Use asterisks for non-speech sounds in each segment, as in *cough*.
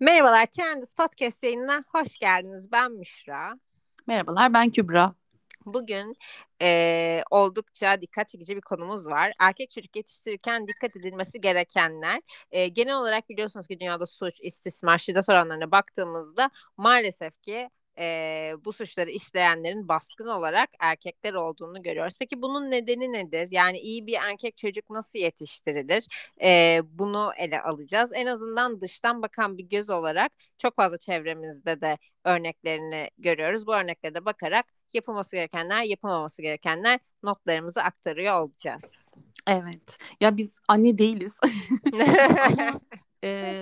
Merhabalar, Trendus Podcast yayınına hoş geldiniz. Ben Müşra. Merhabalar, ben Kübra. Bugün e, oldukça dikkat çekici bir konumuz var. Erkek çocuk yetiştirirken dikkat edilmesi gerekenler. E, genel olarak biliyorsunuz ki dünyada suç, istismar, şiddet oranlarına baktığımızda maalesef ki e, bu suçları işleyenlerin baskın olarak erkekler olduğunu görüyoruz. Peki bunun nedeni nedir? Yani iyi bir erkek çocuk nasıl yetiştirilir? E, bunu ele alacağız. En azından dıştan bakan bir göz olarak çok fazla çevremizde de örneklerini görüyoruz. Bu örneklere de bakarak yapılması gerekenler, yapılmaması gerekenler notlarımızı aktarıyor olacağız. Evet. Ya biz anne değiliz. *laughs* *laughs* E,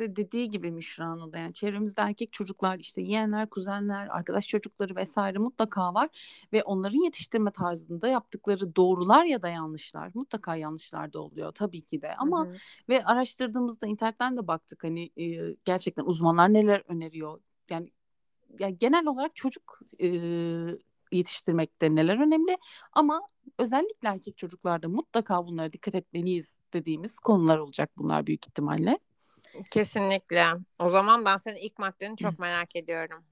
işte dediği gibi Müşra'nın da yani çevremizde erkek çocuklar işte yeğenler, kuzenler, arkadaş çocukları vesaire mutlaka var ve onların yetiştirme tarzında yaptıkları doğrular ya da yanlışlar mutlaka yanlışlar da oluyor tabii ki de ama hı hı. ve araştırdığımızda internetten de baktık hani e, gerçekten uzmanlar neler öneriyor yani yani genel olarak çocuk e, yetiştirmekte neler önemli ama özellikle erkek çocuklarda mutlaka bunlara dikkat etmeliyiz dediğimiz konular olacak bunlar büyük ihtimalle. Kesinlikle. O zaman ben senin ilk maddeni çok merak ediyorum.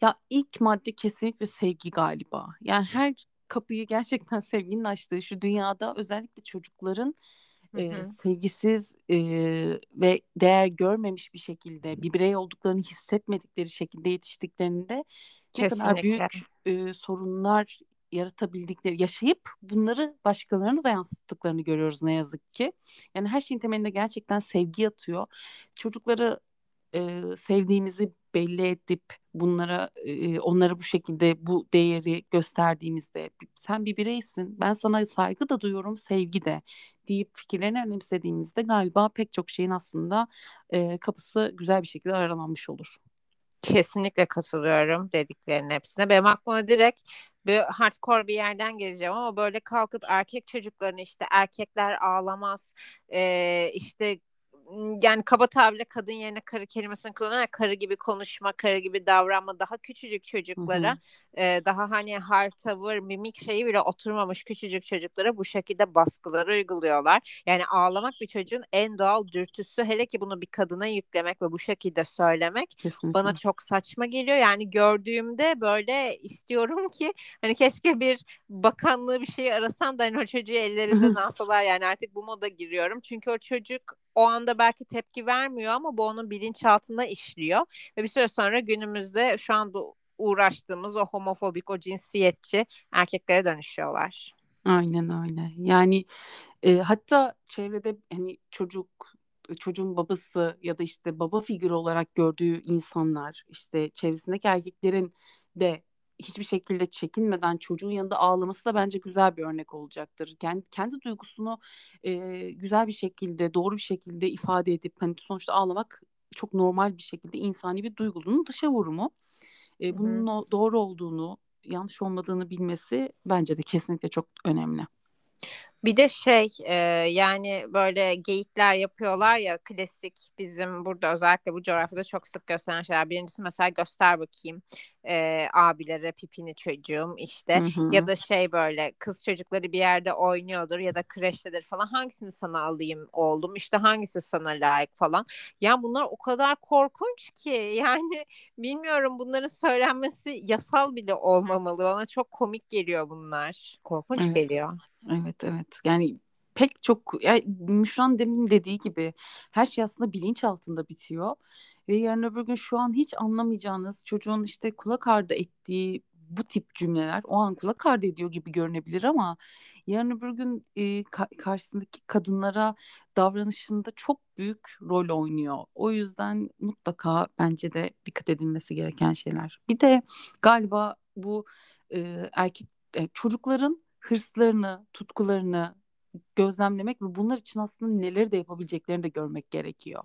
Ya ilk madde kesinlikle sevgi galiba. Yani her kapıyı gerçekten *laughs* sevginin açtığı şu dünyada özellikle çocukların e, sevgisiz e, ve değer görmemiş bir şekilde bir birey olduklarını hissetmedikleri şekilde yetiştiklerinde Kesinlikle. ne kadar büyük e, sorunlar yaratabildikleri, yaşayıp bunları başkalarına da yansıttıklarını görüyoruz ne yazık ki. Yani her şeyin temelinde gerçekten sevgi yatıyor. Çocukları e, sevdiğimizi belli edip bunlara e, onlara bu şekilde bu değeri gösterdiğimizde sen bir bireysin ben sana saygı da duyuyorum sevgi de deyip fikirlerini önemsediğimizde galiba pek çok şeyin aslında e, kapısı güzel bir şekilde aralanmış olur. Kesinlikle katılıyorum dediklerinin hepsine. Benim aklıma direkt bir hardcore bir yerden geleceğim ama böyle kalkıp erkek çocuklarını işte erkekler ağlamaz e, işte yani kaba tabirle kadın yerine karı kelimesini kullanarak karı gibi konuşma, karı gibi davranma daha küçücük çocuklara e, daha hani hal tavır, mimik şeyi bile oturmamış küçücük çocuklara bu şekilde baskıları uyguluyorlar. Yani ağlamak bir çocuğun en doğal dürtüsü. Hele ki bunu bir kadına yüklemek ve bu şekilde söylemek Kesinlikle. bana çok saçma geliyor. Yani gördüğümde böyle istiyorum ki hani keşke bir bakanlığı bir şeyi arasam da hani o çocuğu ellerinden *laughs* alsalar yani artık bu moda giriyorum. Çünkü o çocuk o anda belki tepki vermiyor ama bu onun bilinçaltında işliyor. Ve bir süre sonra günümüzde şu anda uğraştığımız o homofobik, o cinsiyetçi erkeklere dönüşüyorlar. Aynen öyle. Yani e, hatta çevrede hani çocuk çocuğun babası ya da işte baba figürü olarak gördüğü insanlar işte çevresindeki erkeklerin de hiçbir şekilde çekinmeden çocuğun yanında ağlaması da bence güzel bir örnek olacaktır. Kendi, kendi duygusunu e, güzel bir şekilde, doğru bir şekilde ifade edip hani sonuçta ağlamak çok normal bir şekilde insani bir duygunun dışa vurumu. E, bunun o, doğru olduğunu, yanlış olmadığını bilmesi bence de kesinlikle çok önemli. Bir de şey e, yani böyle geyikler yapıyorlar ya klasik bizim burada özellikle bu coğrafyada çok sık gösteren şeyler. Birincisi mesela göster bakayım e, abilere pipini çocuğum işte hı hı. ya da şey böyle kız çocukları bir yerde oynuyordur ya da kreştedir falan hangisini sana alayım oğlum işte hangisi sana layık falan. Ya bunlar o kadar korkunç ki *laughs* yani bilmiyorum bunların söylenmesi yasal bile olmamalı. Bana çok komik geliyor bunlar. Korkunç evet. geliyor. Evet evet yani pek çok yani Müşran demin dediği gibi her şey aslında bilinç altında bitiyor ve yarın öbür gün şu an hiç anlamayacağınız çocuğun işte kulak ardı ettiği bu tip cümleler o an kulak ardı ediyor gibi görünebilir ama yarın öbür gün e, ka- karşısındaki kadınlara davranışında çok büyük rol oynuyor. O yüzden mutlaka bence de dikkat edilmesi gereken şeyler. Bir de galiba bu e, erkek e, çocukların hırslarını, tutkularını gözlemlemek ve bunlar için aslında neleri de yapabileceklerini de görmek gerekiyor.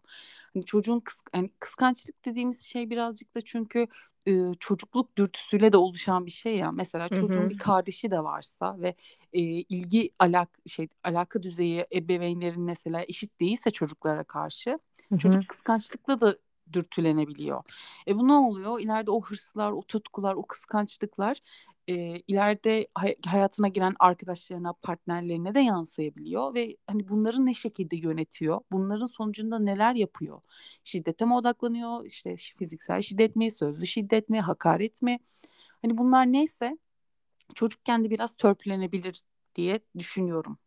Hani çocuğun kıs yani kıskançlık dediğimiz şey birazcık da çünkü e, çocukluk dürtüsüyle de oluşan bir şey ya. Mesela çocuğun Hı-hı. bir kardeşi de varsa ve e, ilgi alak şey alaka düzeyi ebeveynlerin mesela eşit değilse çocuklara karşı Hı-hı. çocuk kıskançlıkla da dürtülenebiliyor. E bu ne oluyor? İleride o hırslar, o tutkular, o kıskançlıklar e, ileride hay- hayatına giren arkadaşlarına, partnerlerine de yansıyabiliyor ve hani bunları ne şekilde yönetiyor? Bunların sonucunda neler yapıyor? Şiddete mi odaklanıyor? İşte fiziksel şiddet mi, sözlü şiddet mi, hakaret mi? Hani bunlar neyse çocukken de biraz törpülenebilir diye düşünüyorum.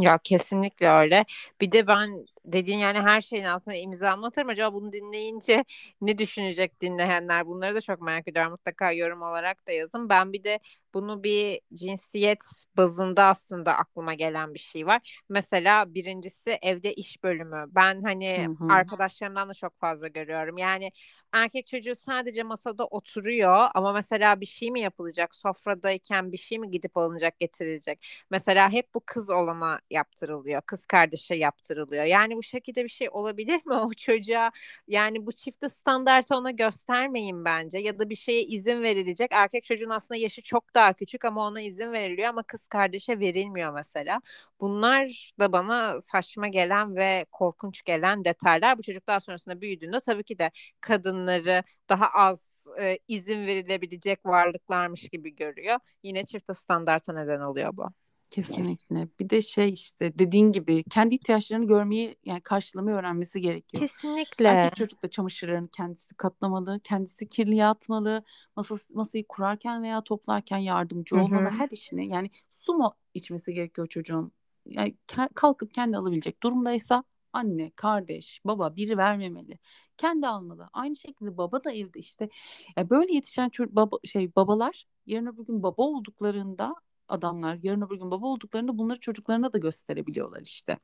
Ya kesinlikle öyle. Bir de ben dediğin yani her şeyin altına imza anlatırım. Acaba bunu dinleyince ne düşünecek dinleyenler? Bunları da çok merak ediyorum. Mutlaka yorum olarak da yazın. Ben bir de bunu bir cinsiyet bazında aslında aklıma gelen bir şey var. Mesela birincisi evde iş bölümü. Ben hani Hı hı. arkadaşlarımdan da çok fazla görüyorum. Yani erkek çocuğu sadece masada oturuyor ama mesela bir şey mi yapılacak? Sofradayken bir şey mi gidip alınacak, getirilecek? Mesela hep bu kız olana yaptırılıyor. Kız kardeşe yaptırılıyor. Yani bu şekilde bir şey olabilir mi *laughs* o çocuğa? Yani bu çifte standartı ona göstermeyin bence. Ya da bir şeye izin verilecek. Erkek çocuğun aslında yaşı çok daha küçük ama ona izin veriliyor ama kız kardeşe verilmiyor mesela. Bunlar da bana saçma gelen ve korkunç gelen detaylar. Bu çocuk daha sonrasında büyüdüğünde tabii ki de kadınları daha az e, izin verilebilecek varlıklarmış gibi görüyor. Yine çifte standarta neden oluyor bu. Kesinlikle. Bir de şey işte dediğin gibi kendi ihtiyaçlarını görmeyi yani karşılamayı öğrenmesi gerekiyor. Kesinlikle. Erkek çocuk da çamaşırlarını kendisi katlamalı, kendisi kirliye atmalı, masası, masayı kurarken veya toplarken yardımcı olmalı hı. her işini. Yani su mu içmesi gerekiyor çocuğun? Yani kalkıp kendi alabilecek durumdaysa anne, kardeş, baba biri vermemeli. Kendi almalı. Aynı şekilde baba da evde işte ya böyle yetişen çocuk, baba, şey babalar yarın öbür gün baba olduklarında adamlar yarın öbür gün baba olduklarında bunları çocuklarına da gösterebiliyorlar işte.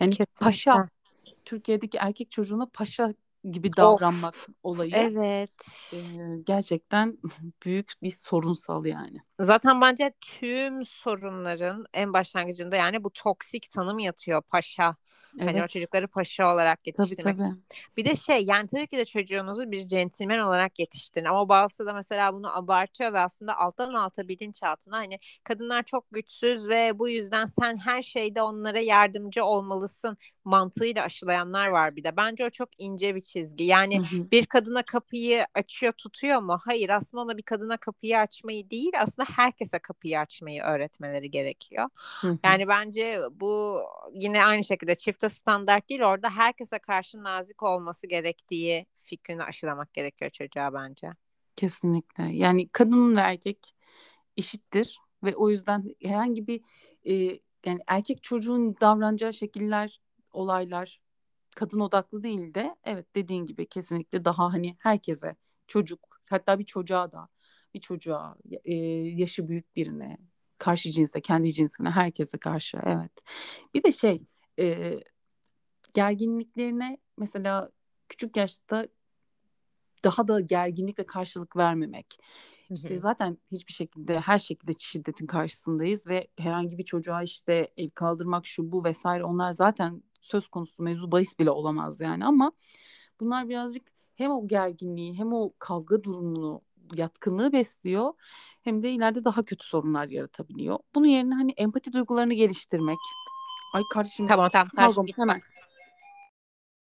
Yani Kesinlikle. paşa Türkiye'deki erkek çocuğuna paşa gibi Of. davranmak olayı Evet. e, gerçekten *laughs* büyük bir sorunsal yani. Zaten bence tüm sorunların en başlangıcında yani bu toksik tanım yatıyor paşa. Hani o Evet. çocukları paşa olarak Tabii yetiştirmek. tabii. Bir de şey yani tabii ki de çocuğunuzu bir centilmen olarak yetiştirin ama bazısı da mesela bunu abartıyor ve aslında alttan alta bilinçaltına hani kadınlar çok güçsüz ve bu yüzden sen her şeyde onlara yardımcı olmalısın mantığıyla aşılayanlar var bir de. Bence o çok ince bir çizgi. Yani Hı hı. bir kadına kapıyı açıyor tutuyor mu? Hayır aslında ona bir kadına kapıyı açmayı değil aslında herkese kapıyı açmayı öğretmeleri gerekiyor. Hı. Yani bence bu yine aynı şekilde çifte standart değil orada herkese karşı nazik olması gerektiği fikrini aşılamak gerekiyor çocuğa bence. Kesinlikle. Yani kadın ve erkek eşittir ve o yüzden herhangi bir e, yani erkek çocuğun davranacağı şekiller, olaylar kadın odaklı değil de evet dediğin gibi kesinlikle daha hani herkese çocuk hatta bir çocuğa da bir çocuğa e, yaşı büyük birine karşı cinse kendi cinsine herkese karşı evet. Bir de şey e, gerginliklerine mesela küçük yaşta daha da gerginlikle karşılık vermemek. İşte Hı hı. zaten hiçbir şekilde her şekilde şiddetin karşısındayız ve herhangi bir çocuğa işte el kaldırmak şu bu vesaire onlar zaten söz konusu mevzu bahis bile olamaz yani ama bunlar birazcık hem o gerginliği hem o kavga durumunu yatkınlığı besliyor hem de ileride daha kötü sorunlar yaratabiliyor. Bunun yerine hani empati duygularını geliştirmek. Ay kardeşim Tamam tamam. git hemen.